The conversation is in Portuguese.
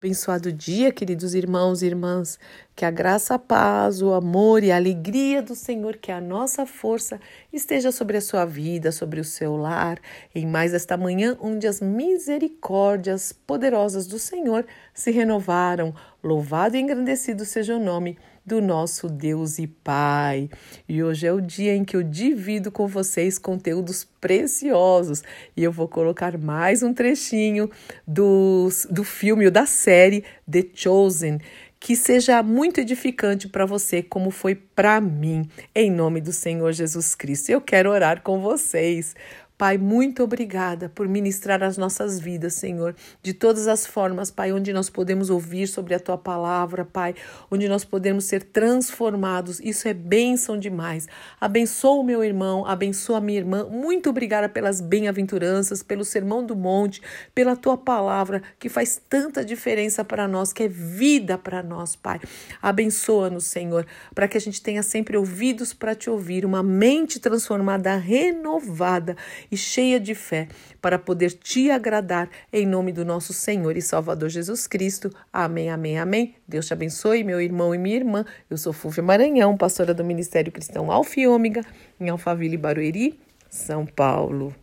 Abençoado dia, queridos irmãos e irmãs. Que a graça, a paz, o amor e a alegria do Senhor, que a nossa força esteja sobre a sua vida, sobre o seu lar, em mais esta manhã, onde as misericórdias poderosas do Senhor se renovaram. Louvado e engrandecido seja o nome do nosso Deus e Pai. E hoje é o dia em que eu divido com vocês conteúdos preciosos e eu vou colocar mais um trechinho do, do filme ou da série The Chosen. Que seja muito edificante para você, como foi para mim, em nome do Senhor Jesus Cristo. Eu quero orar com vocês. Pai, muito obrigada por ministrar as nossas vidas, Senhor, de todas as formas, Pai, onde nós podemos ouvir sobre a tua palavra, Pai, onde nós podemos ser transformados. Isso é bênção demais. Abençoa o meu irmão, abençoa a minha irmã. Muito obrigada pelas bem-aventuranças, pelo sermão do monte, pela tua palavra que faz tanta diferença para nós, que é vida para nós, Pai. Abençoa-nos, Senhor, para que a gente tenha sempre ouvidos para te ouvir, uma mente transformada, renovada e cheia de fé para poder te agradar em nome do nosso Senhor e Salvador Jesus Cristo. Amém, amém, amém. Deus te abençoe, meu irmão e minha irmã. Eu sou Fúvia Maranhão, pastora do Ministério Cristão Alfa e Ômega, em Alphaville, Barueri, São Paulo.